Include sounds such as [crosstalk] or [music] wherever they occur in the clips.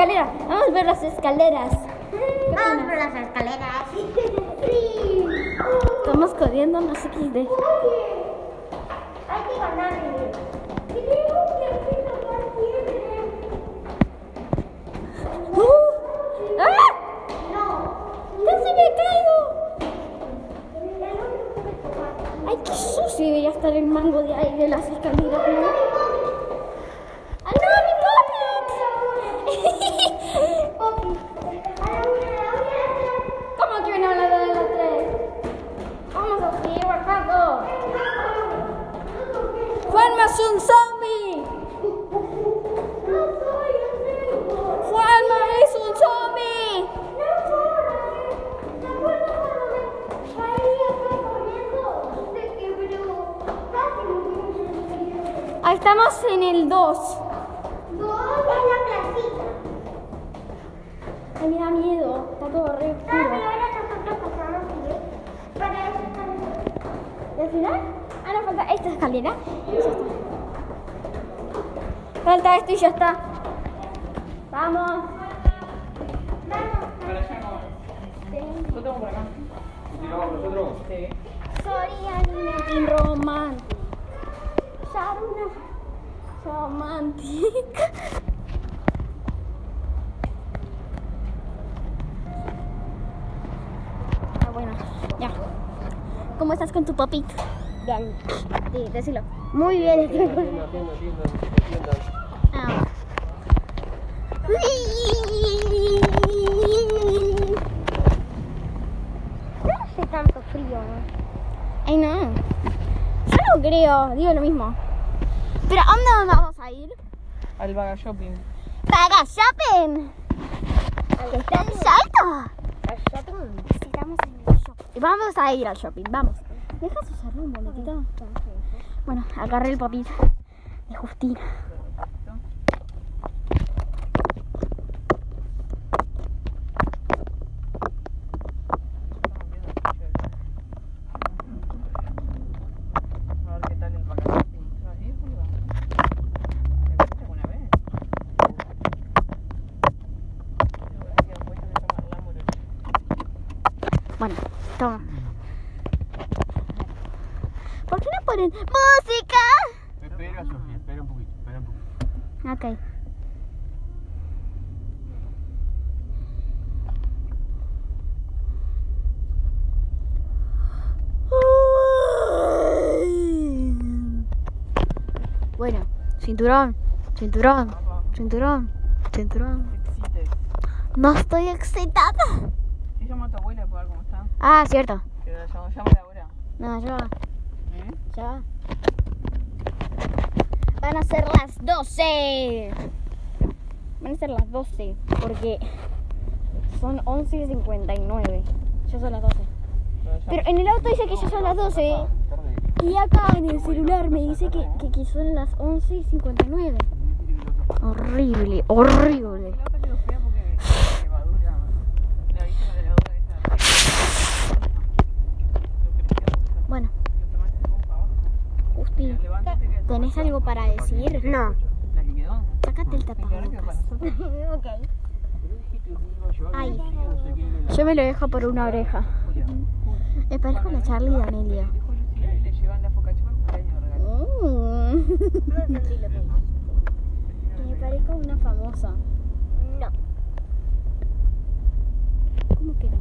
escaleras. Vamos a ver las escaleras. Vamos por las escaleras. Sí. [laughs] Estamos corriendo, no sé qué de. Hay que. ¡Uh! ¡Ah! No. ¡Ay, qué sucio debería estar el mango de ahí de las escaleras! ¿no? ¿Cómo que viene hablando de las tres? Vamos a seguir bajando. ¡Juanma es un zombie! No soy el médico. ¡Juanma es un zombie! No soy. ¿Te acuerdas cuando me caí acá corriendo? Se quebró. Casi me Ahí estamos en el 2. Dos en la placita. Ay, me da miedo. Está todo re Ah, pero oscuro. ahora nosotros pasamos ¿sí? para eso estamos. ¿Y al final? Ah, nos Y ya está. Falta esto y ya está. Vamos. Soy anime romántica. Saruna romántica. Ah, bueno, ya. ¿Cómo estás con tu popito? Bien. Sí, decilo. Muy bien. Ah. No hace tanto frío. Ay, no. Yo no creo, digo lo mismo. Pero ¿a dónde vamos a ir? Al Vaga Shopping. Para shopping. ¿Que está en salto? Sí, estamos en el shopping. Vamos a ir al shopping, vamos. ¿Dejas usar un boletito? Bueno, agarré el papito de Justina. A ver qué tal el Vaga Shopping. ¿Vas a ir, boludo? ¿Te fuiste alguna vez? Yo creo que después de tomar la morocha. Bueno, toma. ¿Por qué no música? Espera, Sofía, espera un poquito, espera un poquito. Ok. Bueno, cinturón, cinturón, cinturón, cinturón. No estoy excitada. Sí, llama a tu abuela para ver cómo está. Ah, cierto. La llamo, llámala ahora. No, ya va, ¿Eh? Ya va. Van a ser las 12. Van a ser las 12 porque son 11 y 59. Ya son las 12. Pero en el auto dice que ya son las 12 Tarde. y acá en el celular me dice que, que, que son las 11 y 59. Horrible, horrible. El auto quedó fea porque la levadura. La viste la levadura esa. Lo creció mucho. Bueno, Lo tomaste vos para abajo. Que ¿tenés algo para decir? No. La que quedó. Sácate el tapabocas. [laughs] ok. Ay. Yo me lo dejo por una oreja. Me parezco a la Charlie de Amelia. Regalo. Mm. Me parezco a una famosa. No. ¿Cómo que no?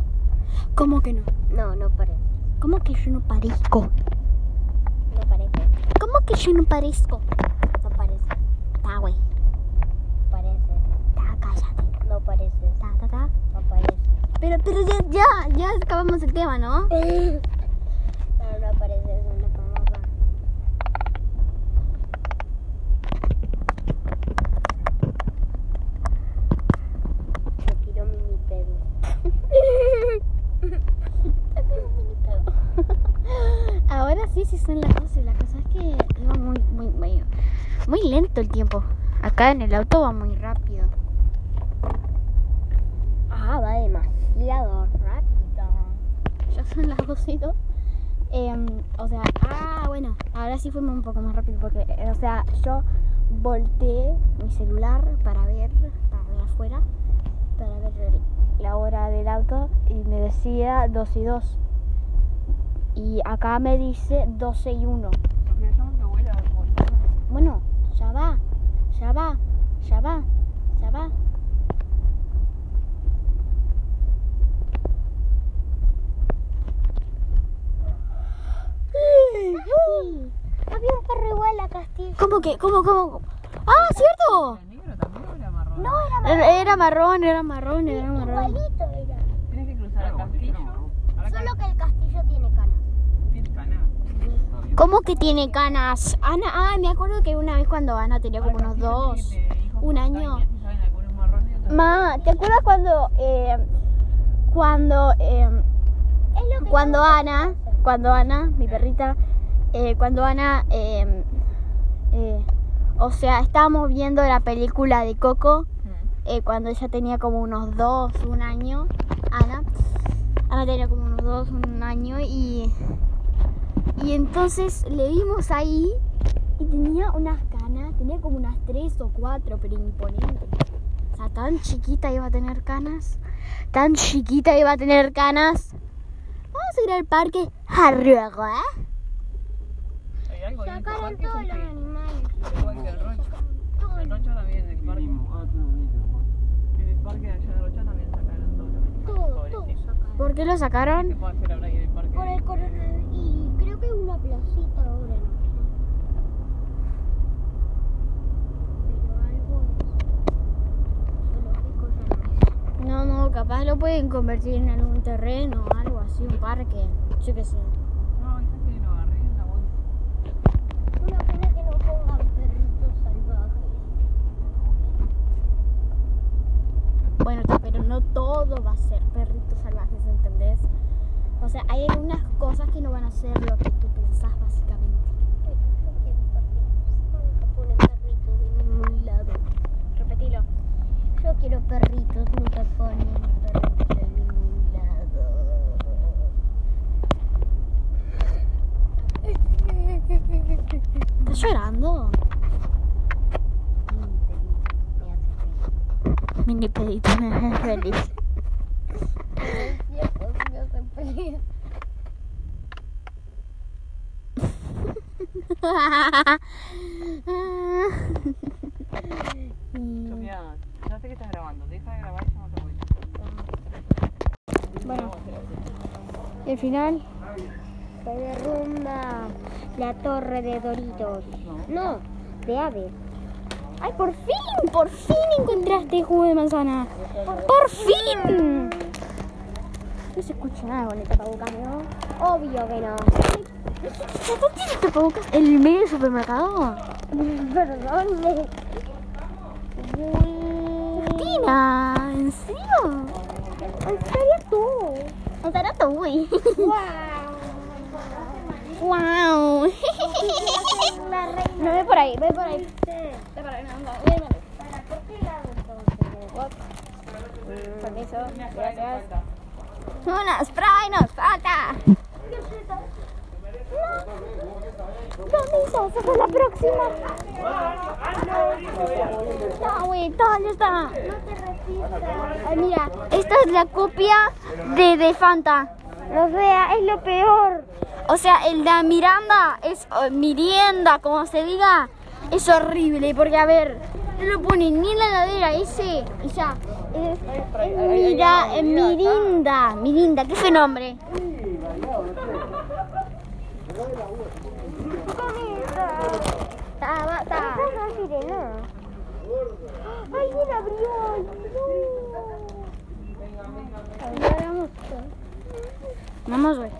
¿Cómo que no? No, no parece. ¿Cómo que yo no parezco? No. ¿Cómo que yo no parezco? No parece. Ta, güey. Parece. Ta, cállate. No parece. Ta, ta, ta. No parece. Pero, pero ya, ya, ya acabamos el tema, ¿no? [laughs] No, no parece. [laughs] Mini pedo. Ahora sí, sí son las 12. La cosa es que iba muy, muy, muy, muy lento el tiempo. Acá en el auto va muy rápido. Ah, va demasiado rápido. Ya son las 12 y dos. Em, o sea, ah, bueno, ahora sí fuimos un poco más rápido porque, eh, o sea, yo volteé mi celular para ver, para ver afuera, para ver el- la hora del auto y me decía 2 y 2. Y acá me dice 12 y 1. Sofía, llama a tu abuela. o- Bueno, va, ya va, ya va, ya va. Había un perro igual a Castillo. ¿Cómo que? ¿Cómo, cómo? ¡Ah, cierto! ¿Era negro también o era marrón? No, era Era, era marrón, era marrón, era marrón. igualito era. Tienes que cruzar el castillo. Solo que el castillo tiene canas. tiene cana. ¿Cómo que tiene canas? Ana, ah, me acuerdo que una vez cuando Ana tenía como unos dos, un año. Ma, ¿te acuerdas cuando, eh, cuando, eh, que cuando Ana, cuando Ana, mi perrita, eh, cuando Ana, eh, eh, o sea, estábamos viendo la película de Coco, eh, cuando ella tenía como unos dos, un año, Ana, Ana tenía como unos dos, un año y, y entonces le vimos ahí y tenía unas canas, tenía como unas tres o cuatro, pero imponentes. O sea, tan chiquita iba a tener canas, tan chiquita iba a tener canas. Vamos a ir al parque Harriego, ¿eh? Hay algo ahí en el sacaron parque todos los porque animales. igual que el rocho. El rocho también, el parque. Ah. En el parque de allá de rocho también sacaron todos los animales. Pobrecitos. sacaron. ¿Por qué lo ¿Qué sacaron? puede hacer ahora ahí en el parque? Por el coronavirus. Placita ahora, no sé. Pero algo es. No es. No, no, capaz lo pueden convertir en algún terreno o algo así, un parque, yo qué sé. No, esa que lo agarré en la bolsa. Una pena que no pongan perritos salvajes. Bueno, pero no todo va a ser perritos salvajes, ¿entendés? O sea, hay algunas cosas que no van a ser lo que tú pensás básicamente. Yo quiero perritos. Nunca ponen perritos de ningún lado. Repetilo. Yo quiero perritos, nunca ponen perritos de ningún lado. ¿Estás llorando? Mini pedito me hace feliz. Me feliz. Sofía, ya sé que estás grabando. Deja de grabar y llama a tu abuela. bueno, y al final, Se derrumba la torre de Doritos. No, de aves. ¡ay, por fin! ¡Por fin encontraste jugo de manzana! ¡Por fin! No se escucha nada con el tapabocas, ¿no? Obvio que no. ¿No tienes tapabocas en el medio del supermercado? Perdón. Tina, ¿en serio? ¿En serio tú? ¿En serio tú? ¡Wow! ¡Wow! No, ve por ahí, ve por ahí. Ve por ahí, no, ve por ahí. Permiso, gracias. Una spray nos falta. Permiso, se fue la próxima. No, güey, ya está. No te resistas. Mira, esta es la copia de, de Fanta. O sea, es lo peor. O sea, el de Miranda es eh, mirienda, como se diga. Es horrible, porque a ver, no lo ponen ni en la heladera ese y ya. Es, es mira, eh, mirinda, mirinda, ¿qué fue nombre? Esa es sirena. Alguien abrió. No. Vamos, güey.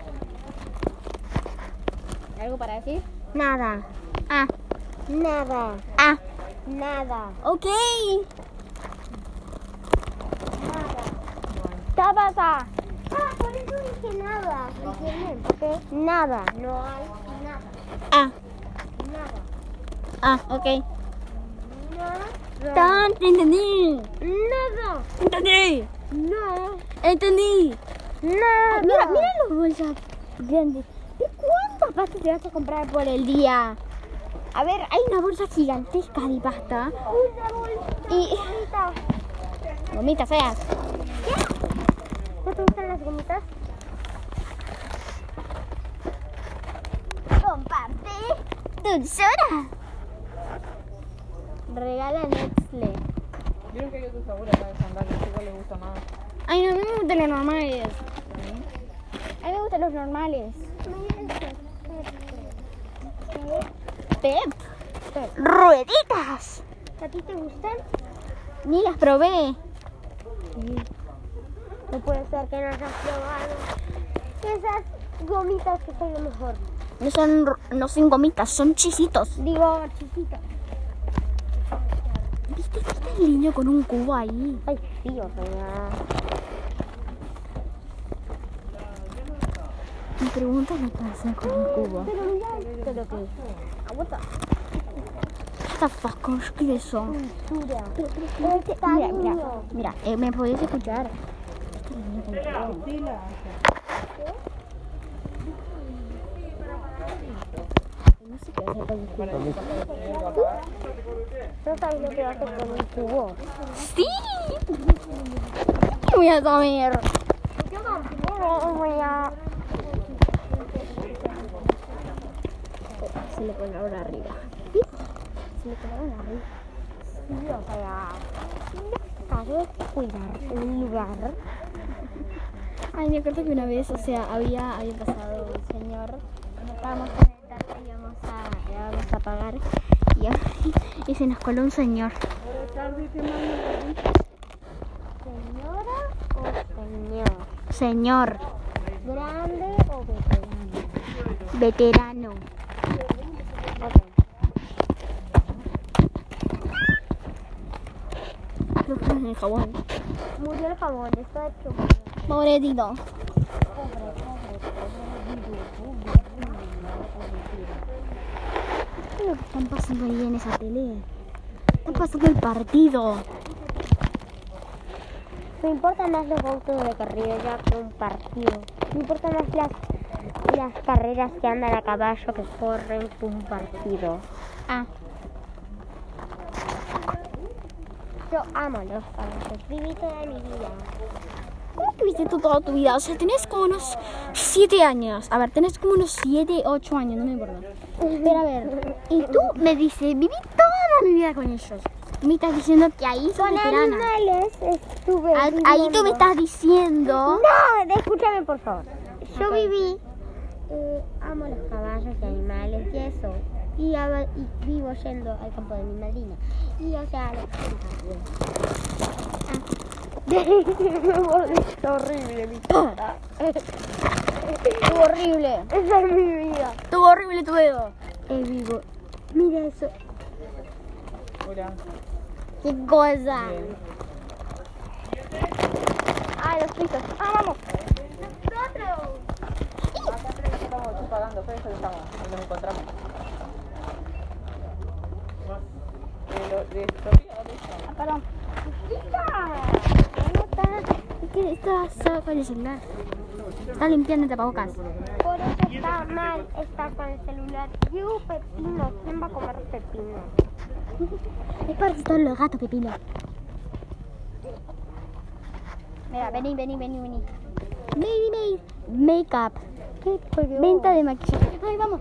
¿Algo para decir? Nada. Ah, Nada. ah, Nada. ok. Nada. Tabata. Ah, por eso dije nada. ¿Entienden? Porque nada. No hay nada. Ah, Nada. ah, ok. Nada. Tan, entendí. Nada. Entendí. No. Entendí. Nada. Mira, mira los bolsas grandes. ¿De cuántas pastas te vas a comprar por el día? A ver, hay una bolsa gigantesca de pasta. Una bolsita. Y- Gomita. Gomitas feas. ¿No te gustan las gomitas? Comparte dulzura. Regala Nestle. Vieron que hay otro sabor acá de sandalias, igual les gusta más. Ay, no, a mí me gustan los normales. A mí me gustan los normales. Pep. Rueditas. ¿A ti te gustan? Ni las probé. No puede ser que no hayas probado esas gomitas que son lo mejor. No son, no son gomitas, son chisitos. Digo, chiquitas. ¿Viste está el niño con un cubo ahí? Ay, tío, señora. Me preguntas que hacer con el cubo. Pero mira esto lo que es. Aguanta. What the fuck, ¿qué es. Este, Está mira, mira, mira, eh, ¿me podés escuchar? No sé qué hacer con el cubo. No sabes lo que haces con un cubo. ¡Sí! ¿Qué voy a saber? Yo tampoco voy a... Se le pone ahora arriba. Se le pone ahora arriba. Sí, o sea... ¿Sabes cuidar un lugar? Ay, me acuerdo que una vez, o sea, había, había pasado un señor, estábamos en el y íbamos a, íbamos a pagar y, [laughs] y se nos coló un señor. ¿Señora o señor? Señor, ¿Grande o veterano? veterano. Ok. Creo que es el jabón. Murió el jabón, está hecho. Pobrecito. ¿Qué es lo que están pasando ahí en esa tele? Están pasando el partido. Me importan más los autos de carrera que un partido. Me importan más las, las carreras que andan a caballo que corren que un partido. Ah, Yo amo los caballos. Viví toda mi vida. ¿cómo tuviste tú toda tu vida? O sea, tenés como unos 7 años. A ver, tenés como unos 7, 8 años, no me importa. Pero a ver, y tú me dices, viví toda mi vida con ellos. Me estás diciendo que ahí veterana. animales estuve Ah, Ahí tú me estás diciendo... No, escúchame por favor. Yo viví, eh, amo los caballos y animales y eso. Y, y vivo yendo al campo de mi madrina. Y o sea, lo Me mordiste horrible mi cara. Estuvo horrible. Esa es mi vida. Estuvo horrible tu dedo. Eh, vivo. Mira eso. Hola. ¿Qué cosa? Bien. Ah, los fritos. Ah, vamos. Acá atrás estamos pagando, pero eso estamos, nos encontramos. De, lo, de Sofía, ¿dónde está? Ah, perdón. ¿Cómo está? Es que está con el celular. Está limpiando el tapabocas. Por eso está mal estar con el celular. Yo pepino. ¿Quién va a comer pepino? Es para todos los gatos, Pepino. Mira, vení, vení, vení, vení. Baby made makeup. Venta de maquillaje. Ay, vamos.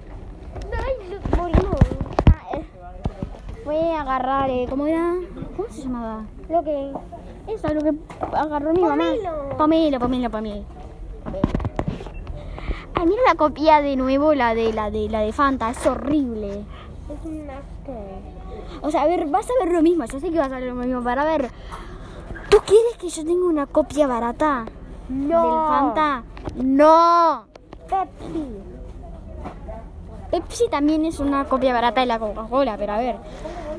Ay, lo- morimos. Ah, eh, Fue a agarrar, eh, ¿cómo era? ¿Cómo se llamaba? Lo que... Eso, lo que agarró mi mamá. Pomelo. Pomelo, pomelo. Ay, mira la copia de nuevo, la de la de la de Fanta, es horrible. Es un. O sea, a ver, vas a ver lo mismo, yo sé que vas a ver lo mismo, para ver. ¿Tú quieres que yo tenga una copia barata No. del Fanta? No. Pepsi. Pepsi también es una copia barata de la Coca-Cola, pero a ver,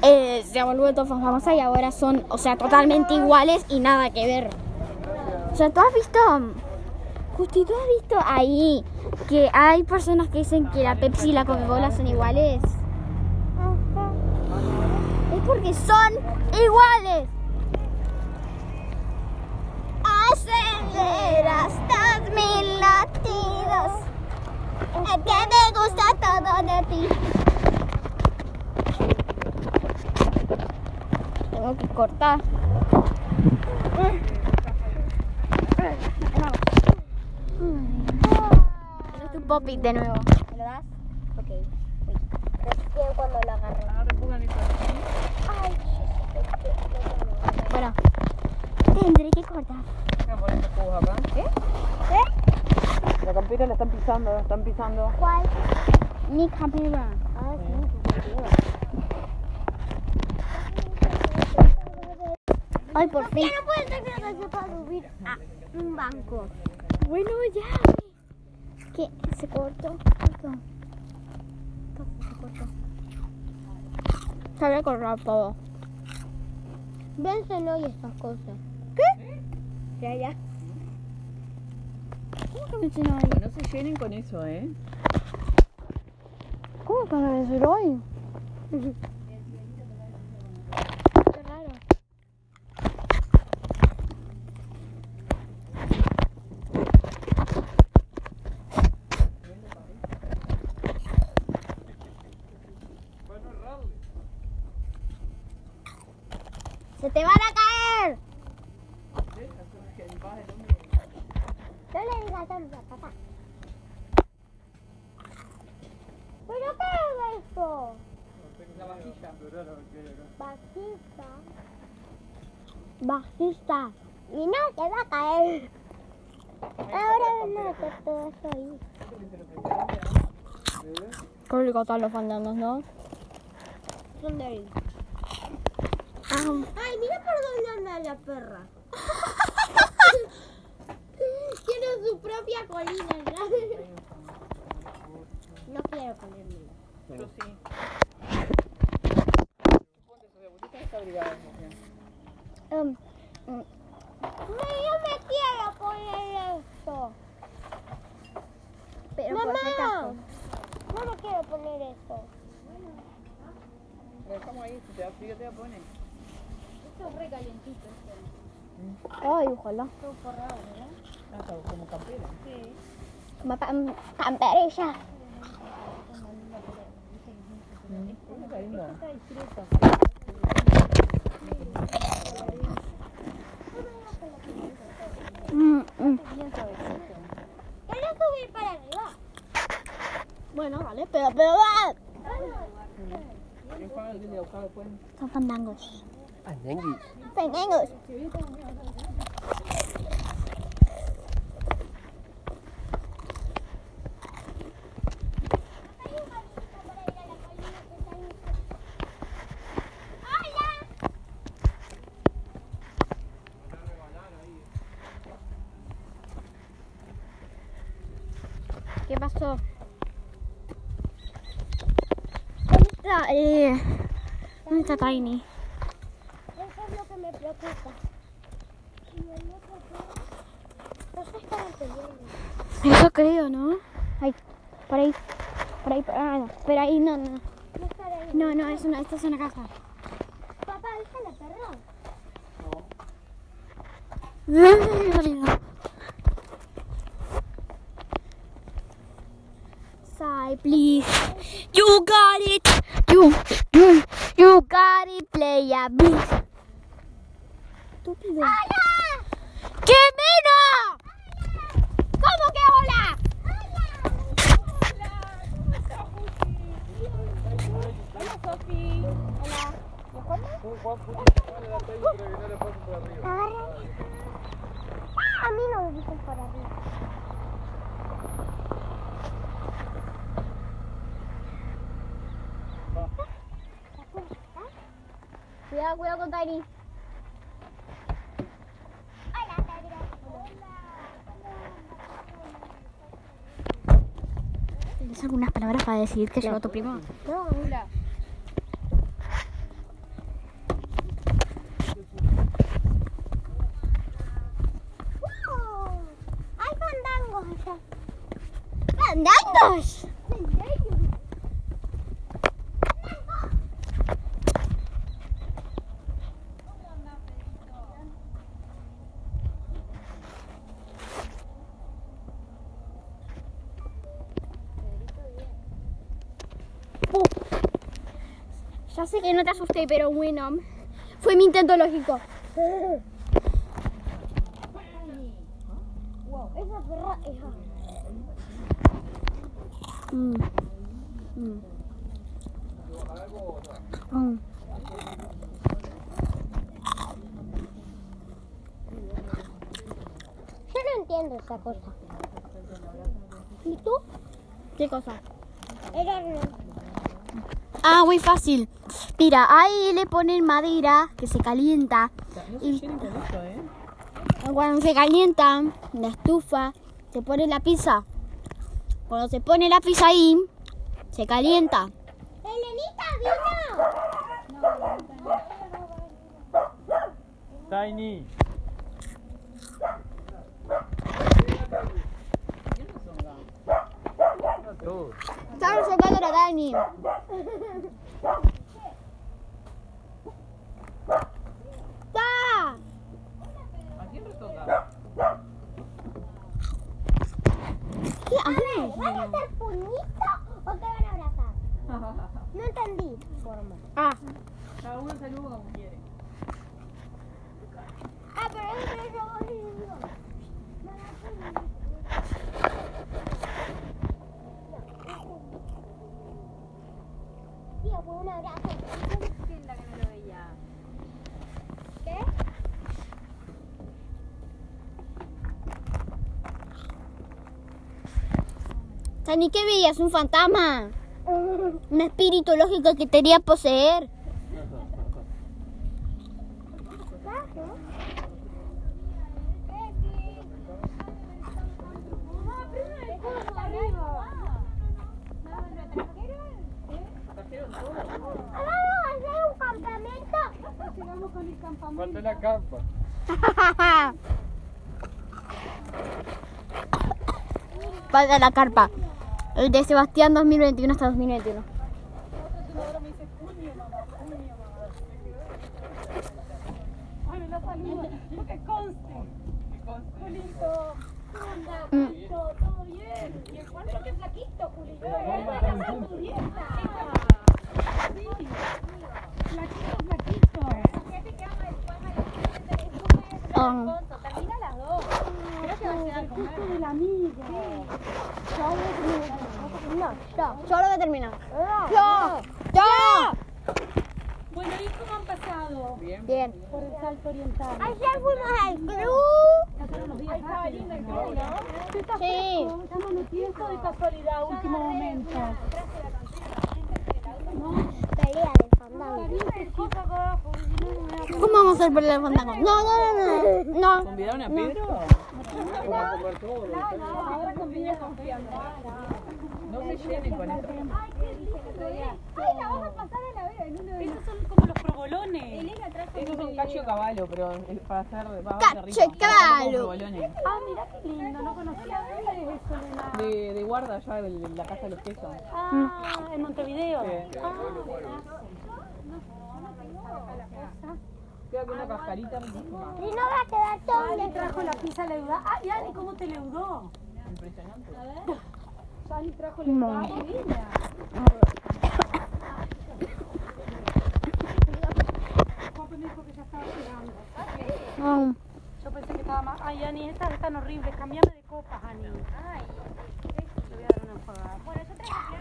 eh, se ha vuelto famosa y ahora son, o sea, totalmente iguales y nada que ver. O sea, ¿tú has visto, Justi, tú has visto ahí que hay personas que dicen que la Pepsi y la Coca-Cola son iguales? Es porque son iguales. Aceleras todos mis latidos. Es gusta todo de ti. Tengo que cortar. Es tu popit de nuevo. ¿Me lo das? Ok. Uy. Pero es que cuando lo. Ay, no. Bueno, tendré que cortar. Acá. ¿Qué? La campera la están pisando, la están pisando. ¿Cuál? Mi campera. Ah, sí. Ay, por fin. Ya no puedo tener que para subir a un banco. Bueno, ya. ¿Qué? ¿Se cortó? Cortó. Se cortó. Se había cortado todo. Vénselo y estas cosas. ¿Qué? Ya, ya. ¿Cómo que me enseñó ahí? No se llenen con eso, ¿eh? ¿Cómo que me enseñó [laughs] ahí? Qué raro. ¡Se te van a caer! No le digas tanto a papá. ¿Pero qué es esto? La vajilla. Bajista. Bajista. Y no, te va a caer. Ahora no, que todo eso ahí. Qué rico están los fandangos, ¿no? Son de ahí. Ah, Ay, mira por dónde anda la perra. [laughs] Tiene su propia colina. ¿no? No quiero ponérmela. Yo sí. Sofía. um, mm, No, yo me quiero poner esto. pero por si Mamá, acaso. no me quiero poner esto. Lo dejamos ahí, si te da frío te la pones. Ay, ojalá. Ah, está como campera. Como cam- camperilla. Está lindo. Mm, mm. Quiero subir para arriba. Bueno, vale, pero, pero, ah, ¿Quién paga el día de buscar después? Son fandangos. Anengi. Fandangos. ¿Qué pasó? ¿Dónde está? Eh, ¿Dónde está Tiny? Eso es lo que me preocupa. No se están peleando. Eso creo, ¿no? Ay, por ahí. Por ahí, por ah, no. Pero ahí no, no. No ahí. No, es una, esta es una casa. Papá, ¿viste la perra? Sai, please. You got it. You, you, you got it, playa, please. Estúpido. ¡Qué meno! ¿Cómo que hola? Agarra. Ah, a mí no me dicen por arriba. Cuidado, cuidado con Tiny. Hola. ¿Tienes algunas palabras para decir que llegó tu primo? No, ¡Wow! Hay fandangos allá. ¡Fandangos! Ya sé que no te asusté, pero bueno, Fue mi intento lógico. Wow, esa perra es... Mm. Mm. Mm. Yo no entiendo esa cosa. ¿Y tú? ¿Qué cosa? Ah, muy fácil. Mira, ahí le ponen madera que se calienta. No se Y con ¿eh? cuando se calienta la estufa, se pone la pizza. Cuando se pone la pizza ahí, se calienta. ¡Elenita vino! Tiny. Todo. Estamos sacando la Dani. [laughs] ¡Ta! ¿A quién le toca? ¿Qué haces? ¿Van a hacer puñito o te van a abrazar? No entendí. Forma. Ah, Cada uno saluda como quiere. Ah, pero es que yo voy Tío, fue un abrazo. ¿Quién la que no lo veía? ¿Qué? Dani, ¿qué veías? ¿Un fantasma? Un espíritu lógico que quería poseer. Campamento. Falta la. [laughs] Falta la carpa. El de Sebastián 2021 hasta 2021. Ay, me la saluda. Que conste. ¿Qué conste? Julito. Mm. El. Um, Termina las dos. Creo que va a quedar justo del amigo. No, yo. yo lo voy a terminar. ¡Yo! ¡Yo! Bueno, ¿y cómo han pasado? Bien. Bien. Por el salto oriental. Ayer fuimos al club. Pasaron los días rápido. ¿Qué está Sí. ¿Está manutieso de casualidad, último momento? Pelea de fandango. ¿Cómo vamos a hacer pelea de fandango? No, no, no, no. No. ¿Convidaron a Pedro? A comer todo. Ahora conviene confiar. No se llenen con esto. Ay, la vas a pasar en la vez. Esos son como los provolones. Esos son cacho caballo, pero es para hacer de Cacho rico. Caballo. Ah, mira qué lindo, no conocía. ¿Dónde es eso? De, de guarda allá de la casa de los quesos. Ah, en Montevideo. Sí. Queda con una cascarita riquísima. Y no va a quedar todo Ali de trajo la pizza leudada. Ah, y Ali, ¿cómo te leudó? Impresionante. Sani trajo no. Yo pensé que estaba más. Ay, Ani, estas están horribles. Cambiame de copas, Ani. Ay, te voy a dar una